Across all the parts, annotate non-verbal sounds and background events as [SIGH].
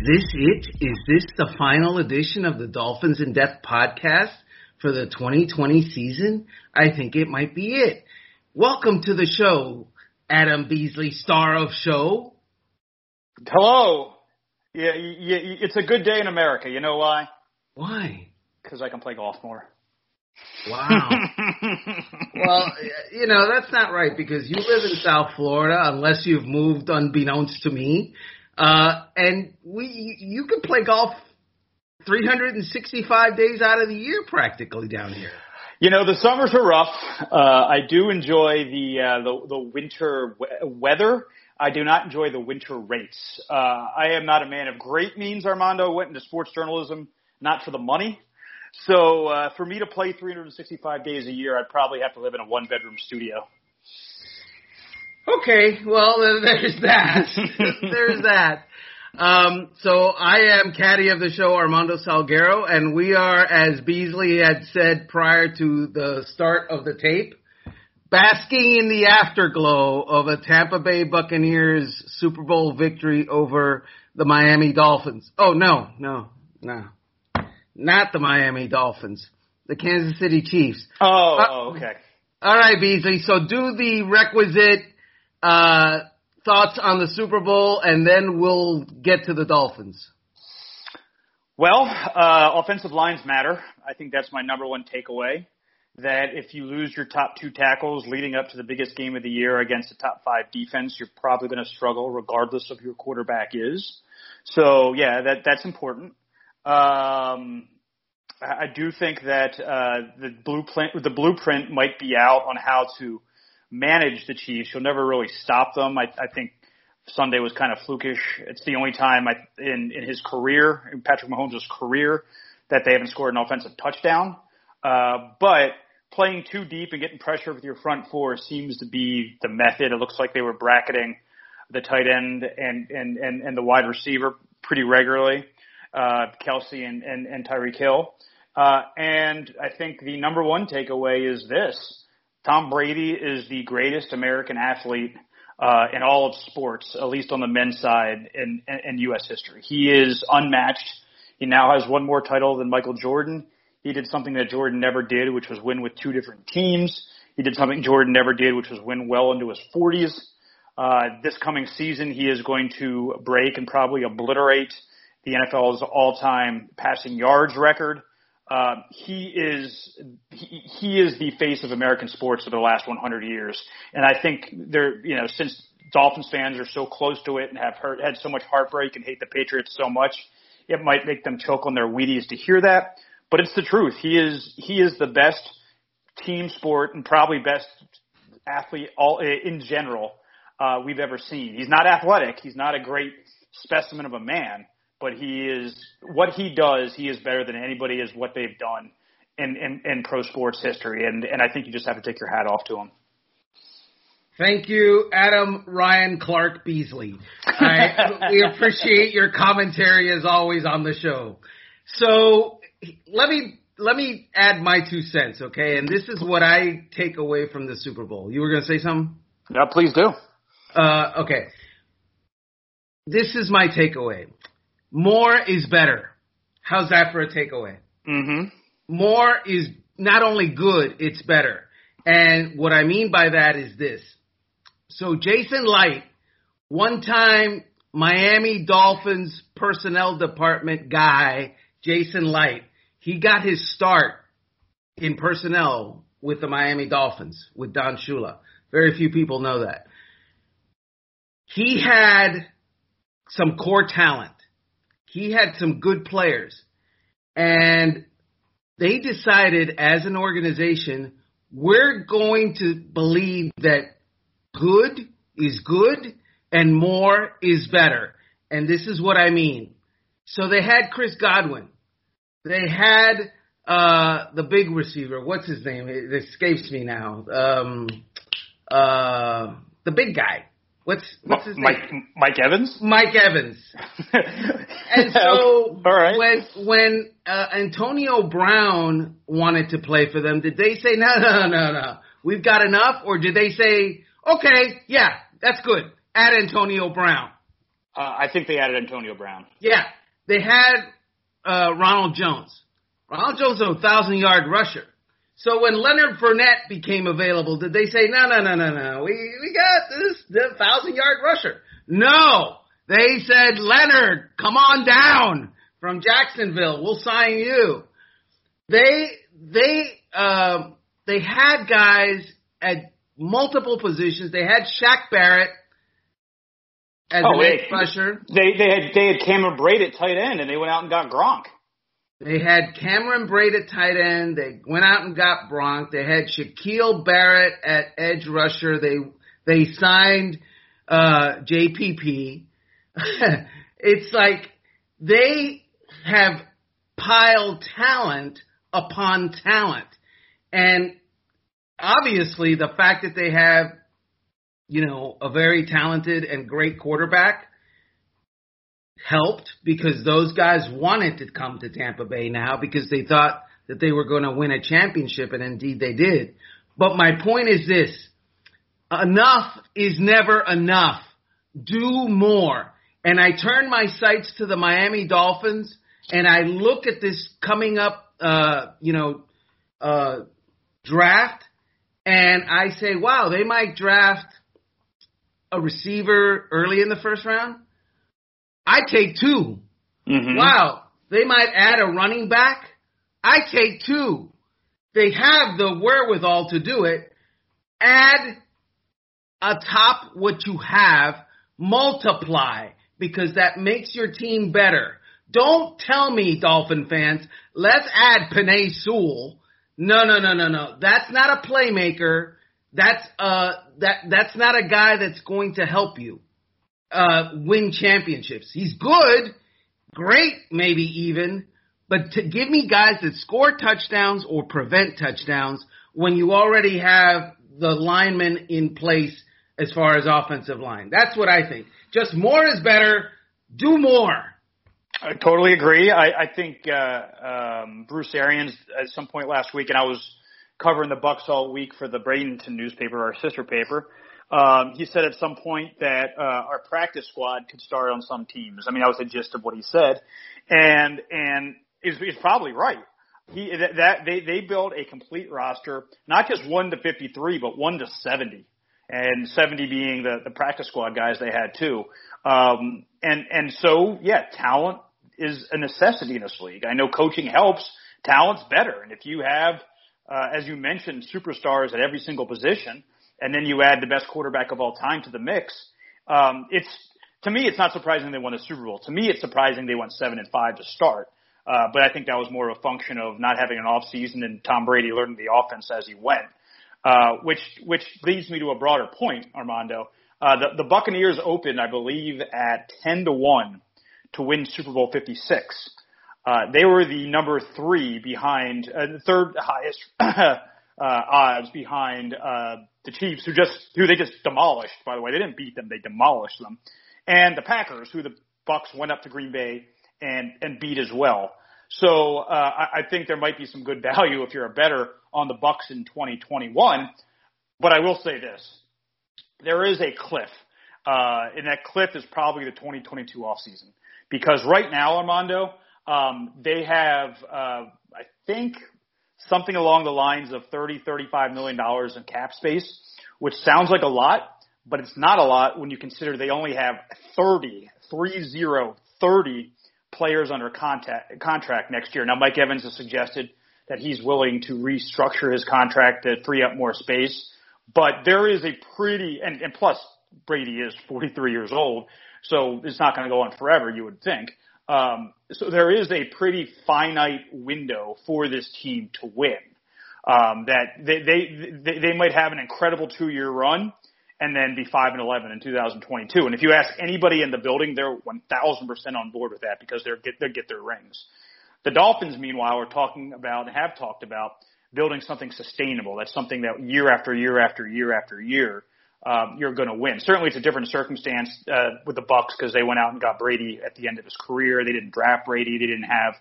this it? Is this the final edition of the Dolphins in Depth podcast for the 2020 season? I think it might be it. Welcome to the show, Adam Beasley, star of show. Hello. Yeah, yeah, it's a good day in America. You know why? Why? Because I can play golf more. Wow. [LAUGHS] well, you know, that's not right because you live in South Florida unless you've moved unbeknownst to me. Uh, and we, you can play golf 365 days out of the year practically down here. You know, the summers are rough. Uh, I do enjoy the, uh, the, the winter we- weather. I do not enjoy the winter rates. Uh, I am not a man of great means, Armando. Went into sports journalism not for the money. So, uh, for me to play 365 days a year, I'd probably have to live in a one bedroom studio. Okay, well, [LAUGHS] there's that. [LAUGHS] there's that. Um, so I am caddy of the show, Armando Salguero, and we are, as Beasley had said prior to the start of the tape, basking in the afterglow of a Tampa Bay Buccaneers Super Bowl victory over the Miami Dolphins. Oh, no, no, no. Not the Miami Dolphins. The Kansas City Chiefs. Oh, uh, okay. All right, Beasley. So do the requisite uh, thoughts on the Super Bowl, and then we'll get to the Dolphins. Well, uh, offensive lines matter. I think that's my number one takeaway. That if you lose your top two tackles leading up to the biggest game of the year against a top five defense, you're probably going to struggle regardless of who your quarterback is. So yeah, that that's important. Um, I do think that uh, the blueprint the blueprint might be out on how to manage the Chiefs. You'll never really stop them. I, I think Sunday was kind of flukish. It's the only time I, in in his career, in Patrick Mahomes' career, that they haven't scored an offensive touchdown. Uh, but playing too deep and getting pressure with your front four seems to be the method. It looks like they were bracketing the tight end and and and, and the wide receiver pretty regularly, uh, Kelce and and, and Tyreek Hill. Uh, and I think the number one takeaway is this: Tom Brady is the greatest American athlete uh, in all of sports, at least on the men's side in, in, in U.S. history. He is unmatched. He now has one more title than Michael Jordan. He did something that Jordan never did, which was win with two different teams. He did something Jordan never did, which was win well into his 40s. Uh, this coming season, he is going to break and probably obliterate the NFL's all-time passing yards record. Uh, he is he, he is the face of American sports for the last 100 years, and I think there you know since Dolphins fans are so close to it and have heard, had so much heartbreak and hate the Patriots so much, it might make them choke on their Wheaties to hear that. But it's the truth. He is he is the best team sport and probably best athlete all in general uh, we've ever seen. He's not athletic. He's not a great specimen of a man, but he is what he does. He is better than anybody is what they've done in, in, in pro sports history, and and I think you just have to take your hat off to him. Thank you, Adam Ryan Clark Beasley. I, we appreciate your commentary as always on the show. So let me let me add my two cents, okay? And this is what I take away from the Super Bowl. You were going to say something? Yeah, please do. Uh, okay. This is my takeaway. More is better. How's that for a takeaway? Mm-hmm. More is not only good, it's better. And what I mean by that is this. So Jason Licht, one time Miami Dolphins personnel department guy, Jason Licht, he got his start in personnel with the Miami Dolphins with Don Shula. Very few people know that. He had some core talent. He had some good players. And they decided as an organization, we're going to believe that good is good and more is better. And this is what I mean. So they had Chris Godwin. They had uh, the big receiver. What's his name? It escapes me now. Um, uh, the big guy. What's what's his Mike, name? Mike Evans. Mike Evans. [LAUGHS] and so right. when when uh, Antonio Brown wanted to play for them, did they say no, no, no, no, we've got enough, or did they say okay, yeah, that's good, add Antonio Brown? Uh, I think they added Antonio Brown. Yeah, they had uh, Ronald Jones. Ronald Jones is a thousand yard rusher. So when Leonard Fournette became available, did they say, no, no, no, no, no, we, we got this, the thousand yard rusher? No. They said, Leonard, come on down from Jacksonville. We'll sign you. They, they, uh, they had guys at multiple positions. They had Shaq Barrett as oh, an edge rusher. They, they had, they had Cameron Brate at tight end and they went out and got Gronk. They had Cameron Brate at tight end. They went out and got Gronk. They had Shaquille Barrett at edge rusher. They they signed uh, JPP. [LAUGHS] it's like they have piled talent upon talent, and obviously the fact that they have, you know, a very talented and great quarterback helped because those guys wanted to come to Tampa Bay now because they thought that they were going to win a championship, and indeed they did. But my point is this enough is never enough. Do more. And I turn my sights to the Miami Dolphins and I look at this coming up, uh, you know, uh, draft and I say, wow, they might draft a receiver early in the first round. I take 2 mm-hmm. Wow, they might add a running back. I take two. They have the wherewithal to do it. Add atop what you have, multiply because that makes your team better. Don't tell me, Dolphin fans, let's add Penei Sewell. No, no, no, no, no. That's not a playmaker. That's uh that that's not a guy that's going to help you uh, win championships. He's good, great, maybe even, but to give me guys that score touchdowns or prevent touchdowns when you already have the linemen in place as far as offensive line. That's what I think. Just more is better. Do more. I totally agree. I, I think uh, um, Bruce Arians at some point last week, and I was covering the Bucks all week for the Bradenton newspaper, our sister paper. Um, he said at some point that uh, our practice squad could start on some teams. I mean, that was the gist of what he said, and and is he's probably right. He that, that they they built a complete roster, not just one to fifty three, but one to seventy, and seventy being the the practice squad guys they had too. Um, and and so yeah, talent is a necessity in this league. I know coaching helps, talent's better, and if you have, uh, as you mentioned, superstars at every single position and then you add the best quarterback of all time to the mix, um, it's to me it's not surprising they won the Super Bowl. To me, it's surprising they went seven and five to start. Uh, but I think that was more of a function of not having an off season and Tom Brady learning the offense as he went. Uh, which which leads me to a broader point, Armando. Uh, the, the Buccaneers opened, I believe, at ten to one to win Super Bowl fifty six. Uh, they were the number three behind, uh, the third highest [COUGHS] uh, odds behind uh, the Chiefs, who just who they just demolished. By the way, they didn't beat them; they demolished them. And the Packers, who the Bucks went up to Green Bay and and beat as well. So uh, I, I think there might be some good value if you're a better on the Bucks in 2021. But I will say this: there is a cliff, uh, and that cliff is probably the 2022 offseason. Because right now, Armando, um, they have, uh, I think, something along the lines of 30, 35 million dollars in cap space, which sounds like a lot, but it's not a lot when you consider they only have 30, 30, 30 players under contact, contract next year. Now, Mike Evans has suggested that he's willing to restructure his contract to free up more space, but there is a pretty, and, and plus Brady is 43 years old, so it's not going to go on forever, you would think. Um, so there is a pretty finite window for this team to win. Um, that they, they they they might have an incredible two year run and then be five and eleven in 2022. And if you ask anybody in the building, they're 1,000 percent on board with that because they're get they get their rings. The Dolphins, meanwhile, are talking about and have talked about building something sustainable. That's something that year after year after year after year um, you're going to win. Certainly, it's a different circumstance uh, with the Bucks because they went out and got Brady at the end of his career. They didn't draft Brady. They didn't have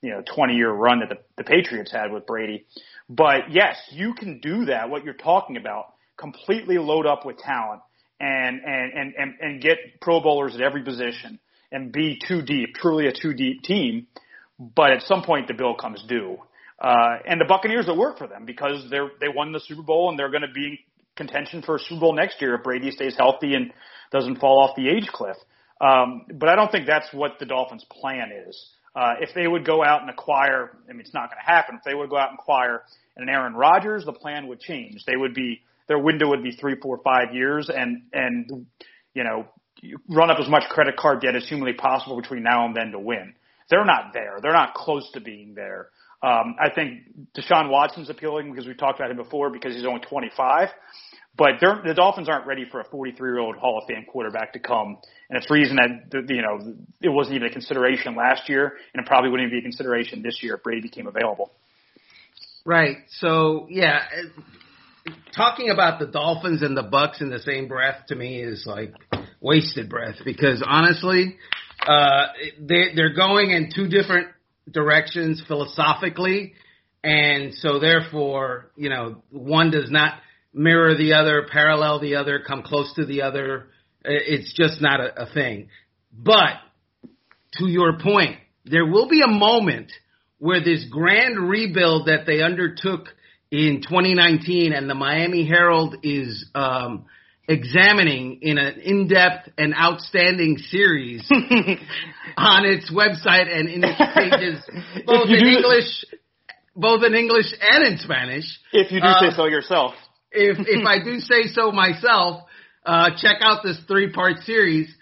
you know 20 year run that the, the Patriots had with Brady. But yes, you can do that. What you're talking about, completely load up with talent and and and and, get Pro Bowlers at every position and be too deep, truly a too deep team. But at some point, the bill comes due. Uh, and the Buccaneers will work for them because they're they won the Super Bowl and they're going to be contention for a Super Bowl next year if Brady stays healthy and doesn't fall off the age cliff. Um, but I don't think that's what the Dolphins' plan is. Uh, if they would go out and acquire, I mean, it's not going to happen. If they would go out and acquire an Aaron Rodgers, the plan would change. They would be their window would be three, four, five years, and and you know run up as much credit card debt as humanly possible between now and then to win. They're not there. They're not close to being there. Um, I think Deshaun Watson's appealing because we talked about him before because he's only 25. But the Dolphins aren't ready for a 43 year old Hall of Fame quarterback to come, and it's reason that you know it wasn't even a consideration last year, and it probably wouldn't even be a consideration this year if Brady became available. Right. So yeah, talking about the Dolphins and the Bucks in the same breath to me is like wasted breath because honestly, uh, they they're going in two different directions philosophically, and so therefore, you know, one does not mirror the other, parallel the other, come close to the other. It's just not a, a thing. But to your point, there will be a moment where this grand rebuild that they undertook in 2019 and the Miami Herald is um, examining in an in-depth and outstanding series [LAUGHS] on its website and in its pages, [LAUGHS] both in English, both in English and in Spanish. If you do uh, say so yourself if if I do [LAUGHS] say so myself, uh, check out this three part series.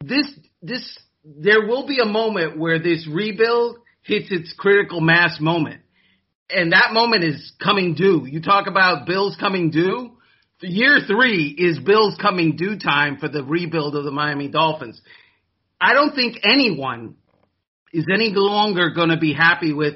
This this there will be a moment where this rebuild hits its critical mass moment. And that moment is coming due. You talk about bills coming due. Year three is bills coming due time for the rebuild of the Miami Dolphins. I don't think anyone is any longer going to be happy with,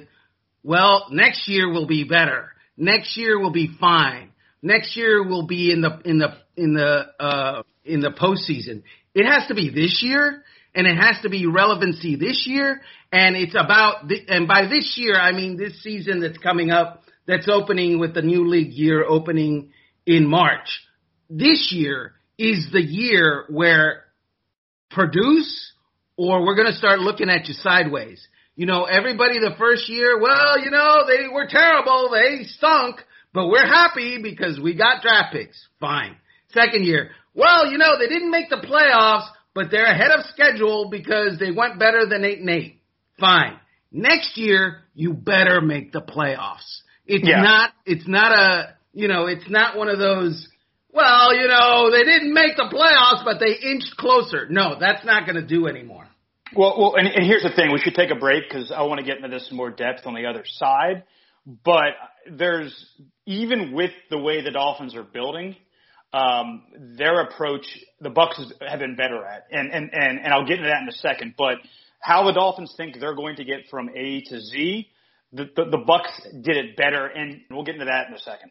well, next year will be better. Next year will be fine. Next year will be in the in the in the uh, in the postseason. It has to be this year, and it has to be relevancy this year. And it's about the, and by this year I mean this season that's coming up. That's opening with the new league year opening in March. This year is the year where produce or we're going to start looking at you sideways. You know, everybody the first year, well, you know, they were terrible, they stunk, but we're happy because we got draft picks. Fine. Second year, well, you know, they didn't make the playoffs, but they're ahead of schedule because they went better than 8 and 8. Fine. Next year, you better make the playoffs. It's yeah. not, it's not a, you know, it's not one of those, well, you know, they didn't make the playoffs, but they inched closer. No, that's not going to do anymore. Well, well, and, and here's the thing: we should take a break because I want to get into this in more depth on the other side. But there's even with the way the Dolphins are building, um, their approach, the Bucks have been better at, and and and and I'll get into that in a second. But how the Dolphins think they're going to get from A to Z, the the, the Bucks did it better, and we'll get into that in a second.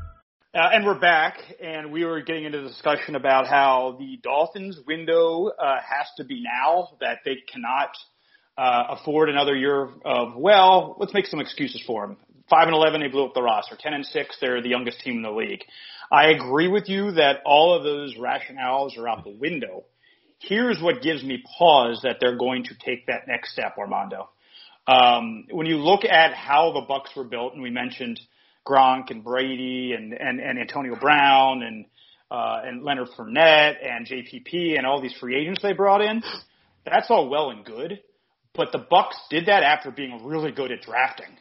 Uh, and we're back, and we were getting into the discussion about how the Dolphins' window uh, has to be now, that they cannot uh, afford another year of, well, let's make some excuses for them. 5 and 11, they blew up the roster. 10 and 6, they're the youngest team in the league. I agree with you that all of those rationales are out the window. Here's what gives me pause that they're going to take that next step, Armando. Um, when you look at how the Bucks were built, and we mentioned – Gronk and Brady and, and, and Antonio Brown and, uh, and Leonard Fournette and JPP and all these free agents they brought in. That's all well and good, but the Bucks did that after being really good at drafting.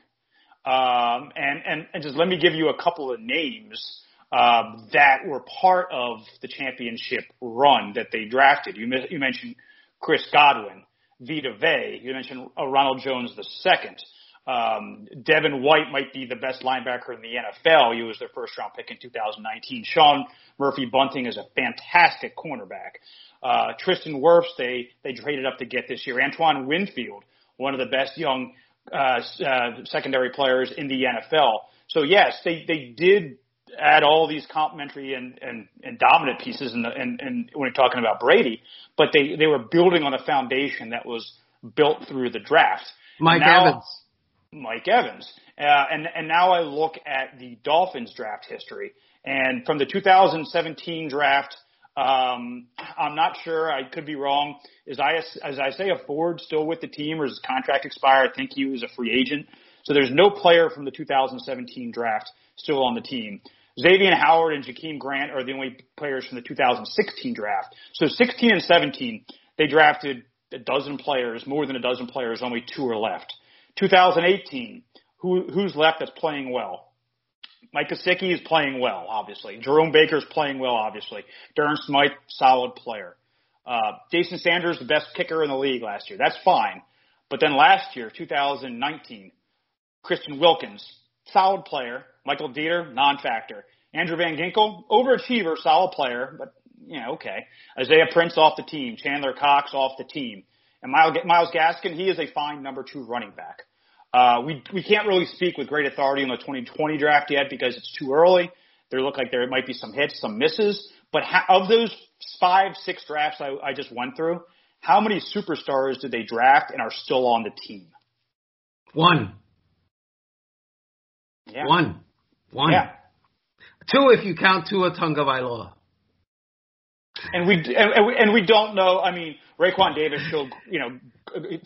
Um, and, and, and just let me give you a couple of names um, that were part of the championship run that they drafted. You, you mentioned Chris Godwin, Vita Vea. You mentioned uh, Ronald Jones the second. Um, Devin White might be the best linebacker in the NFL. He was their first round pick in 2019. Sean Murphy Bunting is a fantastic cornerback. Uh, Tristan Wirfs, they, they traded up to get this year. Antoine Winfield, one of the best young, uh, uh, secondary players in the NFL. So yes, they, they did add all these complementary and, and, and dominant pieces and, and, and when you're talking about Brady, but they, they were building on a foundation that was built through the draft. Mike now, Evans. Mike Evans. Uh, and, and now I look at the Dolphins draft history and from the 2017 draft, um, I'm not sure. I could be wrong. Is I, as I say, a Ford still with the team or is his contract expired? I think he was a free agent. So there's no player from the 2017 draft still on the team. Xavier Howard and Jakeem Grant are the only players from the 2016 draft. So 16 and 17, they drafted a dozen players, more than a dozen players, only two are left. 2018, who, who's left that's playing well? Mike Gesicki is playing well, obviously. Jerome Baker is playing well, obviously. Durham Smythe, solid player. Uh, Jason Sanders, the best kicker in the league last year. That's fine. But then last year, 2019, Christian Wilkins, solid player. Michael Deiter, non-factor. Andrew Van Ginkel, overachiever, solid player, but you know, okay. Isaiah Prince off the team. Chandler Cox off the team. And Myles Gaskin, he is a fine number two running back. Uh, we we can't really speak with great authority on the 2020 draft yet because it's too early. There look like there might be some hits, some misses. But ha- of those five, six drafts I, I just went through, how many superstars did they draft and are still on the team? One. Yeah. One. One. Yeah. Two if you count Tua Tagovailoa. And we and we, and we don't know. I mean, Raekwon Davis showed you know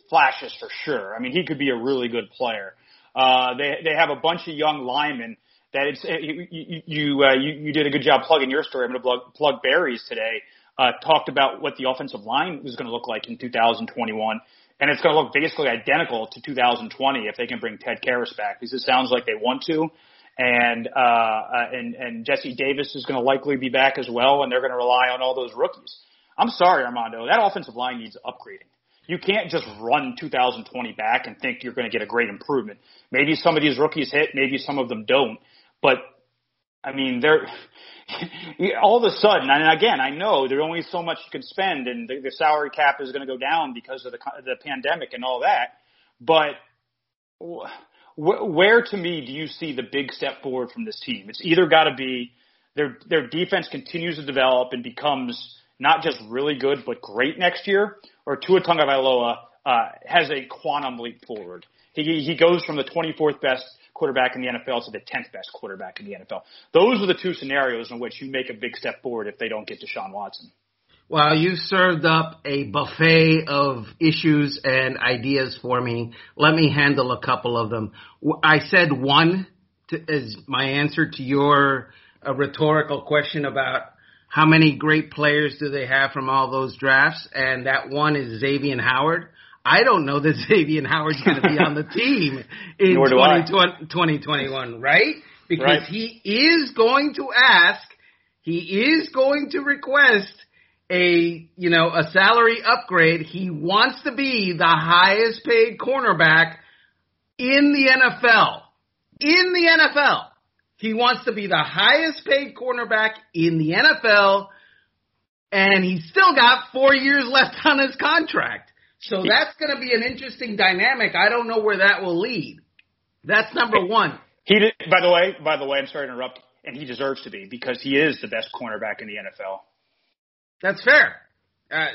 flashes for sure. I mean, he could be a really good player. Uh, they they have a bunch of young linemen that it's you you you, uh, you, you did a good job plugging your story. I'm going to plug, plug Barry's today. Uh, talked about what the offensive line was going to look like in 2021, and it's going to look basically identical to 2020 if they can bring Ted Karras back because it sounds like they want to. And uh, uh, and and Jesse Davis is going to likely be back as well, and they're going to rely on all those rookies. I'm sorry, Armando, that offensive line needs upgrading. You can't just run 2020 back and think you're going to get a great improvement. Maybe some of these rookies hit, maybe some of them don't. But I mean, they're [LAUGHS] all of a sudden, and again, I know there's only so much you can spend, and the, the salary cap is going to go down because of the the pandemic and all that. But where to me do you see the big step forward from this team? It's either got to be their their defense continues to develop and becomes not just really good but great next year, or Tua Tagovailoa uh, has a quantum leap forward. He he goes from the 24th best quarterback in the NFL to the 10th best quarterback in the NFL. Those are the two scenarios in which you make a big step forward if they don't get Deshaun Watson. Well, you served up a buffet of issues and ideas for me. Let me handle a couple of them. I said one to, as my answer to your uh, rhetorical question about how many great players do they have from all those drafts, and that one is Xavier Howard. I don't know that [LAUGHS] Xavier Howard's going to be on the [LAUGHS] team in 2020, 2021, right? Because right. he is going to ask, he is going to request a you know a salary upgrade. He wants to be the highest paid cornerback in the NFL. In the NFL. He wants to be the highest paid cornerback in the NFL and he's still got 4 years left on his contract. So that's going to be an interesting dynamic. I don't know where that will lead. That's number 1. He did, by the way, by the way, I'm sorry to interrupt, and he deserves to be because he is the best cornerback in the NFL. That's fair. Uh,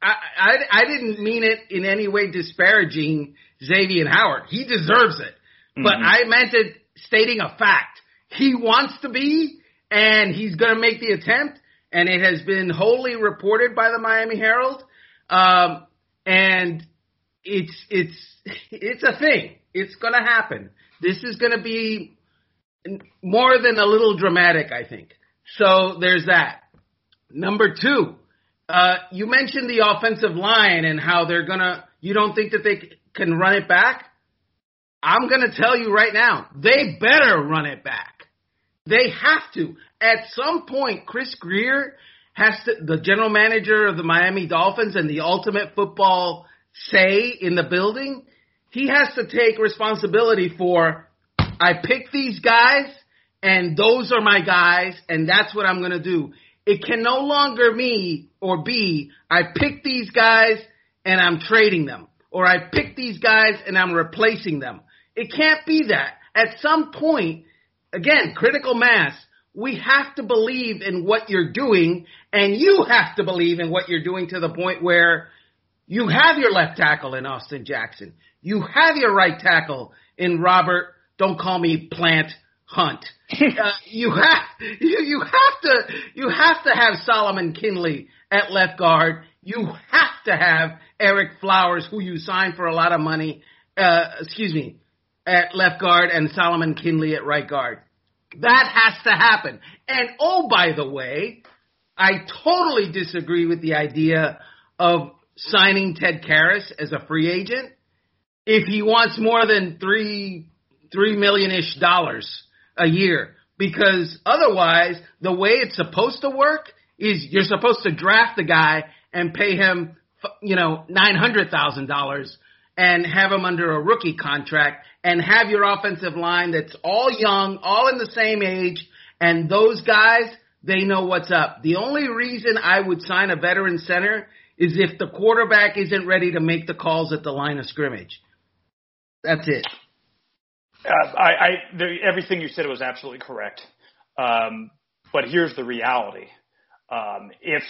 I, I I didn't mean it in any way disparaging Xavier Howard. He deserves it, mm-hmm. but I meant it stating a fact. He wants to be, and he's going to make the attempt. And it has been wholly reported by the Miami Herald, um, and it's it's it's a thing. It's going to happen. This is going to be more than a little dramatic, I think. So there's that. Number two, uh, you mentioned the offensive line and how they're gonna. You don't think that they can run it back? I'm gonna tell you right now, they better run it back. They have to. At some point, Chris Grier has to, the general manager of the Miami Dolphins and the ultimate football say in the building, he has to take responsibility for I pick these guys and those are my guys and that's what I'm going to do. It can no longer me or be I pick these guys and I'm trading them or I pick these guys and I'm replacing them. It can't be that. At some point, again, critical mass, we have to believe in what you're doing and you have to believe in what you're doing to the point where you have your left tackle in Austin Jackson. You have your right tackle in Robert, don't call me Plant Hunt. [LAUGHS] uh, you have you, you have to you have to have Solomon Kindley at left guard. You have to have Ereck Flowers, who you signed for a lot of money. Uh, excuse me, at left guard and Solomon Kindley at right guard. That has to happen. And oh, by the way, I totally disagree with the idea of signing Ted Karras as a free agent if he wants more than three three million ish dollars a year. Because otherwise, the way it's supposed to work is you're supposed to draft the guy and pay him, you know, nine hundred thousand dollars and have him under a rookie contract and have your offensive line that's all young, all in the same age, and those guys, they know what's up. The only reason I would sign a veteran center is if the quarterback isn't ready to make the calls at the line of scrimmage. That's it. Uh, I, I the, everything you said was absolutely correct. Um, but here's the reality: um, if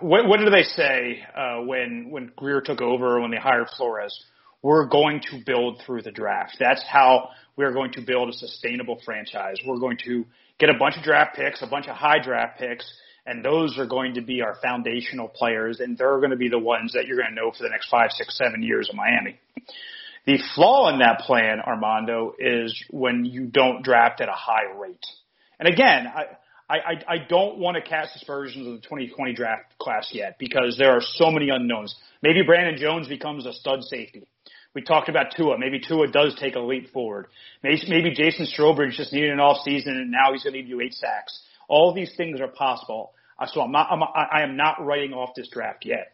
what, what they say uh, when when Grier took over when they hired Flores? We're going to build through the draft. That's how we're going to build a sustainable franchise. We're going to get a bunch of draft picks, a bunch of high draft picks, and those are going to be our foundational players, and they're going to be the ones that you're going to know for the next five, six, seven years of Miami. The flaw in that plan, Armando, is when you don't draft at a high rate. And again, I, I, I don't want to cast aspersions of the 2020 draft class yet because there are so many unknowns. Maybe Brandon Jones becomes a stud safety. We talked about Tua. Maybe Tua does take a leap forward. Maybe, Jason Strowbridge just needed an off season and now he's going to give you eight sacks. All these things are possible. So I'm not, I'm, I am not writing off this draft yet.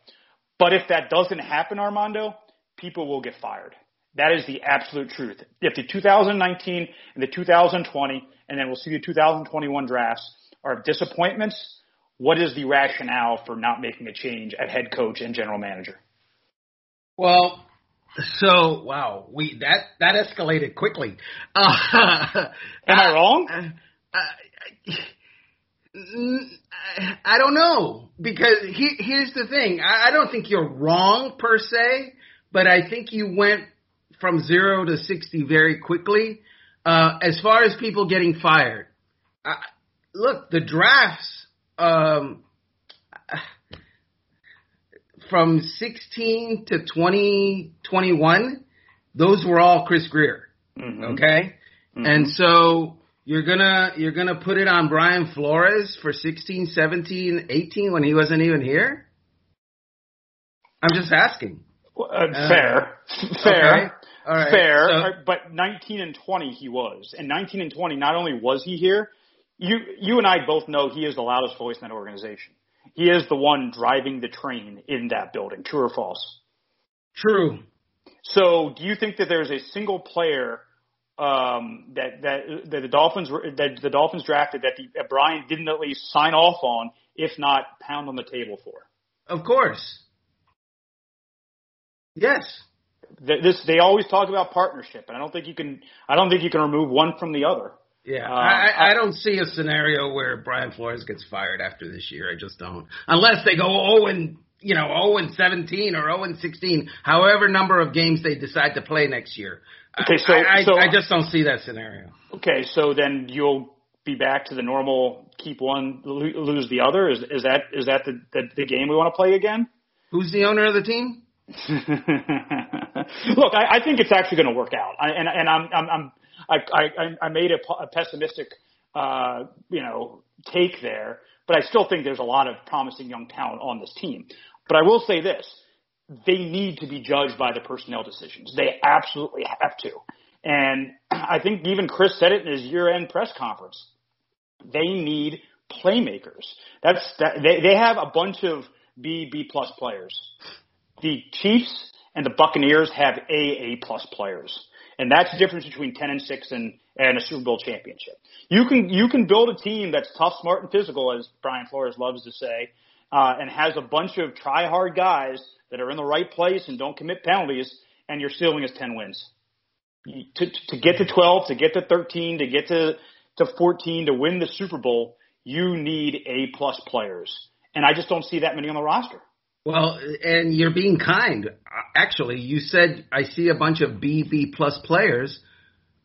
But if that doesn't happen, Armando, people will get fired. That is the absolute truth. If the 2019 and the 2020, and then we'll see the 2021 drafts are disappointments, what is the rationale for not making a change at head coach and general manager? Well, so wow, we that that escalated quickly. [LAUGHS] Uh, Am I wrong? Uh, I don't know because he, here's the thing. I, I don't think you're wrong per se, but I think you went from zero to sixty very quickly. Uh, as far as people getting fired, I, look, the drafts um, from 16 to 2021, those were all Chris Grier. Mm-hmm. Okay, mm-hmm. and so you're gonna you're gonna put it on Brian Flores for 16, 17, 18 when he wasn't even here? I'm just asking. Uh, uh, fair, [LAUGHS] fair, okay. fair. So, but 19 and 20 he was, and 19 and 20 not only was he here, you you and I both know he is the loudest voice in that organization. He is the one driving the train in that building. True or false? True. So, do you think that there's a single player um, that that that the Dolphins that the Dolphins drafted that, the, that Brian didn't at least sign off on, if not pound on the table for. Of course. Yes. This they always talk about partnership, and I don't think you can. I don't think you can remove one from the other. Yeah, uh, I, I don't see a scenario where Brian Flores gets fired after this year. I just don't, unless they go oh and you know oh and seventeen or oh and sixteen, however number of games they decide to play next year. Okay, so I, I, so I just don't see that scenario. Okay, so then you'll be back to the normal keep one lose the other. Is is that is that the the, the game we want to play again? Who's the owner of the team? [LAUGHS] Look, I, I think it's actually going to work out, I, and and I'm I'm, I'm I I I made a, a pessimistic uh, you know take there, but I still think there's a lot of promising young talent on this team. But I will say this: they need to be judged by the personnel decisions. They absolutely have to. And I think even Chris said it in his year-end press conference. They need playmakers. That's that, they they have a bunch of B B plus players. The Chiefs and the Buccaneers have A A plus players, and that's the difference between ten and six and and a Super Bowl championship. You can you can build a team that's tough, smart, and physical, as Brian Flores loves to say, uh, and has a bunch of try hard guys that are in the right place and don't commit penalties, and your ceiling is ten wins. To, to get to 12, to get to 13, to get to, to 14, to win the Super Bowl, you need A plus players. And I just don't see that many on the roster. Well, and you're being kind. Actually, you said I see a bunch of B B plus players.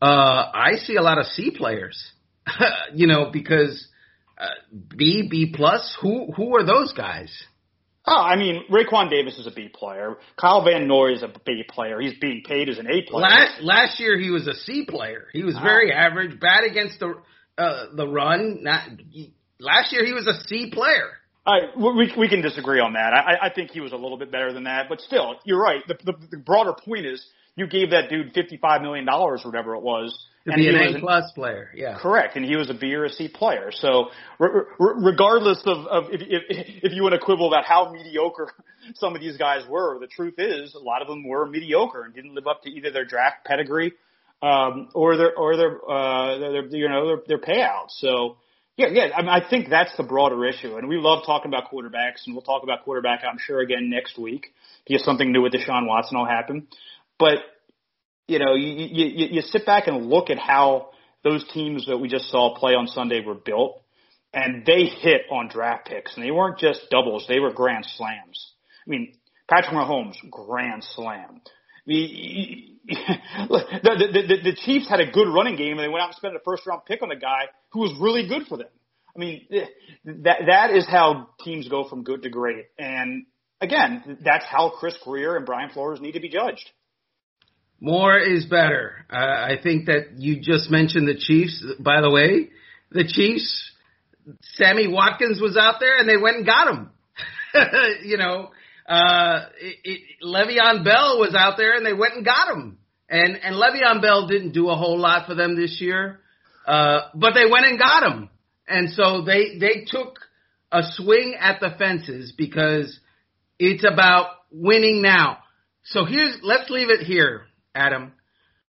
Uh, I see a lot of C players. [LAUGHS] you know, because uh, B B plus. Who who are those guys? Oh, I mean, Raekwon Davis is a B player. Kyle Van Noy is a B player. He's being paid as an A player. Last last year he was a C player. He was very average, bad against the uh, the run. Not last year he was a C player. I, we we can disagree on that. I, I think he was a little bit better than that, but still, you're right. The, the, the broader point is you gave that dude fifty five million dollars or whatever it was to be an A plus player. Yeah, correct. And he was a B or a C player. So re- re- regardless of, of if, if if you want to quibble about how mediocre [LAUGHS] some of these guys were, the truth is a lot of them were mediocre and didn't live up to either their draft pedigree um, or their or their uh, their you know their, their payouts. So yeah, yeah. I, mean, I think that's the broader issue, and we love talking about quarterbacks, and we'll talk about quarterback, I'm sure, again next week because something new with Deshaun Watson will happen. But you know, you, you you sit back and look at how those teams that we just saw play on Sunday were built, and they hit on draft picks, and they weren't just doubles; they were grand slams. I mean, Patrick Mahomes, grand slam. [LAUGHS] the, the, the, the Chiefs had a good running game, and they went out and spent a first round pick on a guy who was really good for them. I mean, that that is how teams go from good to great. And again, that's how Chris Grier and Brian Flores need to be judged. More is better. Uh, I think that you just mentioned the Chiefs. By the way, the Chiefs, Sammy Watkins was out there, and they went and got him. [LAUGHS] you know, uh, it, it, Le'Veon Bell was out there, and they went and got him. And and Le'Veon Bell didn't do a whole lot for them this year. Uh, but they went and got him. And so they, they took a swing at the fences because it's about winning now. So here's, let's leave it here, Adam.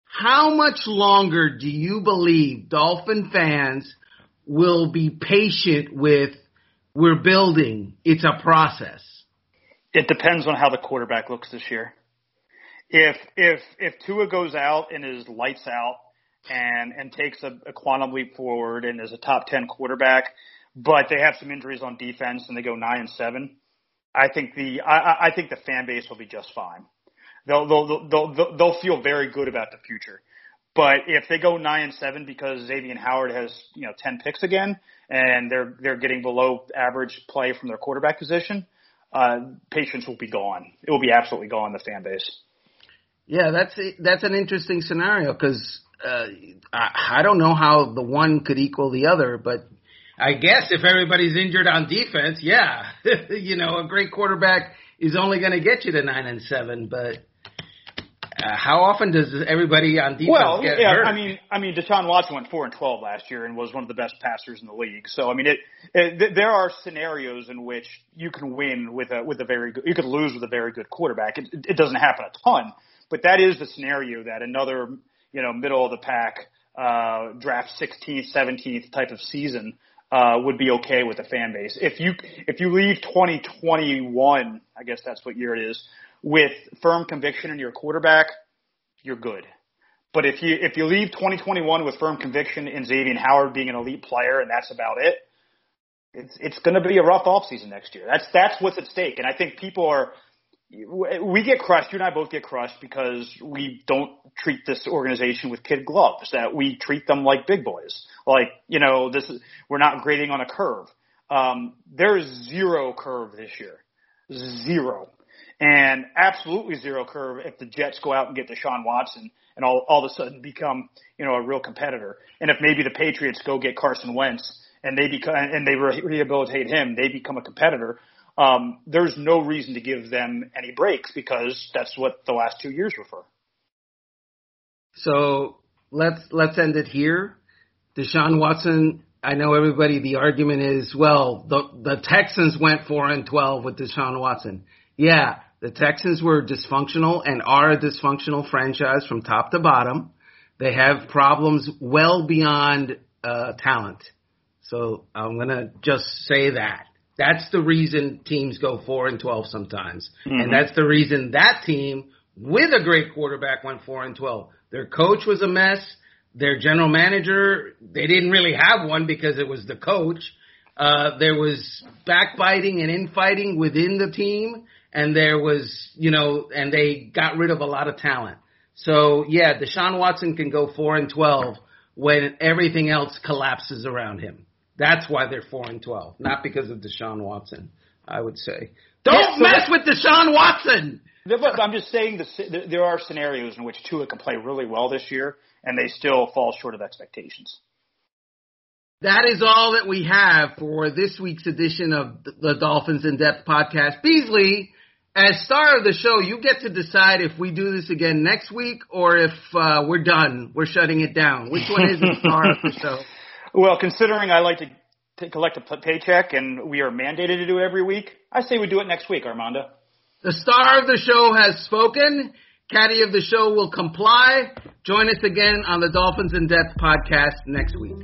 How much longer do you believe Dolphin fans will be patient with we're building? It's a process. It depends on how the quarterback looks this year. If if if Tua goes out and is lights out and and takes a, a quantum leap forward and is a top ten quarterback, but they have some injuries on defense and they go nine and seven. I think the I, I think the fan base will be just fine. They'll they'll they'll they'll, they'll feel very good about the future. But if they go nine and seven because Xavier Howard has you know ten picks again and they're they're getting below average play from their quarterback position, uh, patience will be gone. It will be absolutely gone. The fan base. Yeah, that's that's an interesting scenario because uh, I, I don't know how the one could equal the other, but I guess if everybody's injured on defense, yeah, [LAUGHS] you know, a great quarterback is only going to get you to nine and seven, but. Uh, how often does everybody on defense well, get yeah, hurt? I mean, I mean, Deshaun Watson went four and twelve last year and was one of the best passers in the league. So, I mean, it, it there are scenarios in which you can win with a with a very good, you could lose with a very good quarterback. It, it doesn't happen a ton, but that is the scenario that another you know, middle of the pack, uh, draft 16th, 17th type of season, uh, would be okay with the fan base. If you, if you leave 2021, I guess that's what year it is, with firm conviction in your quarterback, you're good. But if you, if you leave 2021 with firm conviction in Xavier Howard being an elite player and that's about it, it's, it's going to be a rough offseason next year. That's, that's what's at stake. And I think people are, we get crushed. You and I both get crushed because we don't treat this organization with kid gloves. That we treat them like big boys. Like you know, this is we're not grading on a curve. Um, there is zero curve this year, zero, and absolutely zero curve if the Jets go out and get Deshaun Watson and all all of a sudden become you know a real competitor. And if maybe the Patriots go get Carson Wentz and they become and they rehabilitate him, they become a competitor um, there's no reason to give them any breaks because that's what the last two years were for. So let's let's end it here. Deshaun Watson. I know everybody. The argument is well, the the Texans went four and twelve with Deshaun Watson. Yeah, The Texans were dysfunctional and are a dysfunctional franchise from top to bottom. They have problems well beyond uh, talent. So I'm gonna just say that. That's the reason teams go four and twelve sometimes, mm-hmm. and that's the reason that team with a great quarterback went four and twelve. Their coach was a mess. Their general manager, they didn't really have one because it was the coach. Uh, there was backbiting and infighting within the team, and there was, you know, and they got rid of a lot of talent. So yeah, Deshaun Watson can go four and twelve when everything else collapses around him. That's why they're four and twelve, not because of Deshaun Watson. I would say. Don't yeah, so mess with Deshaun Watson. But I'm just saying the, there are scenarios in which Tua can play really well this year, and they still fall short of expectations. That is all that we have for this week's edition of the Dolphins in Depth podcast. Beasley, as star of the show, you get to decide if we do this again next week or if uh, we're done, we're shutting it down. Which one is the star of the show? [LAUGHS] Well, considering I like to, to collect a paycheck and we are mandated to do it every week, I say we do it next week, Armando. The star of the show has spoken. Caddy of the show will comply. Join us again on the Dolphins in Depth podcast next week.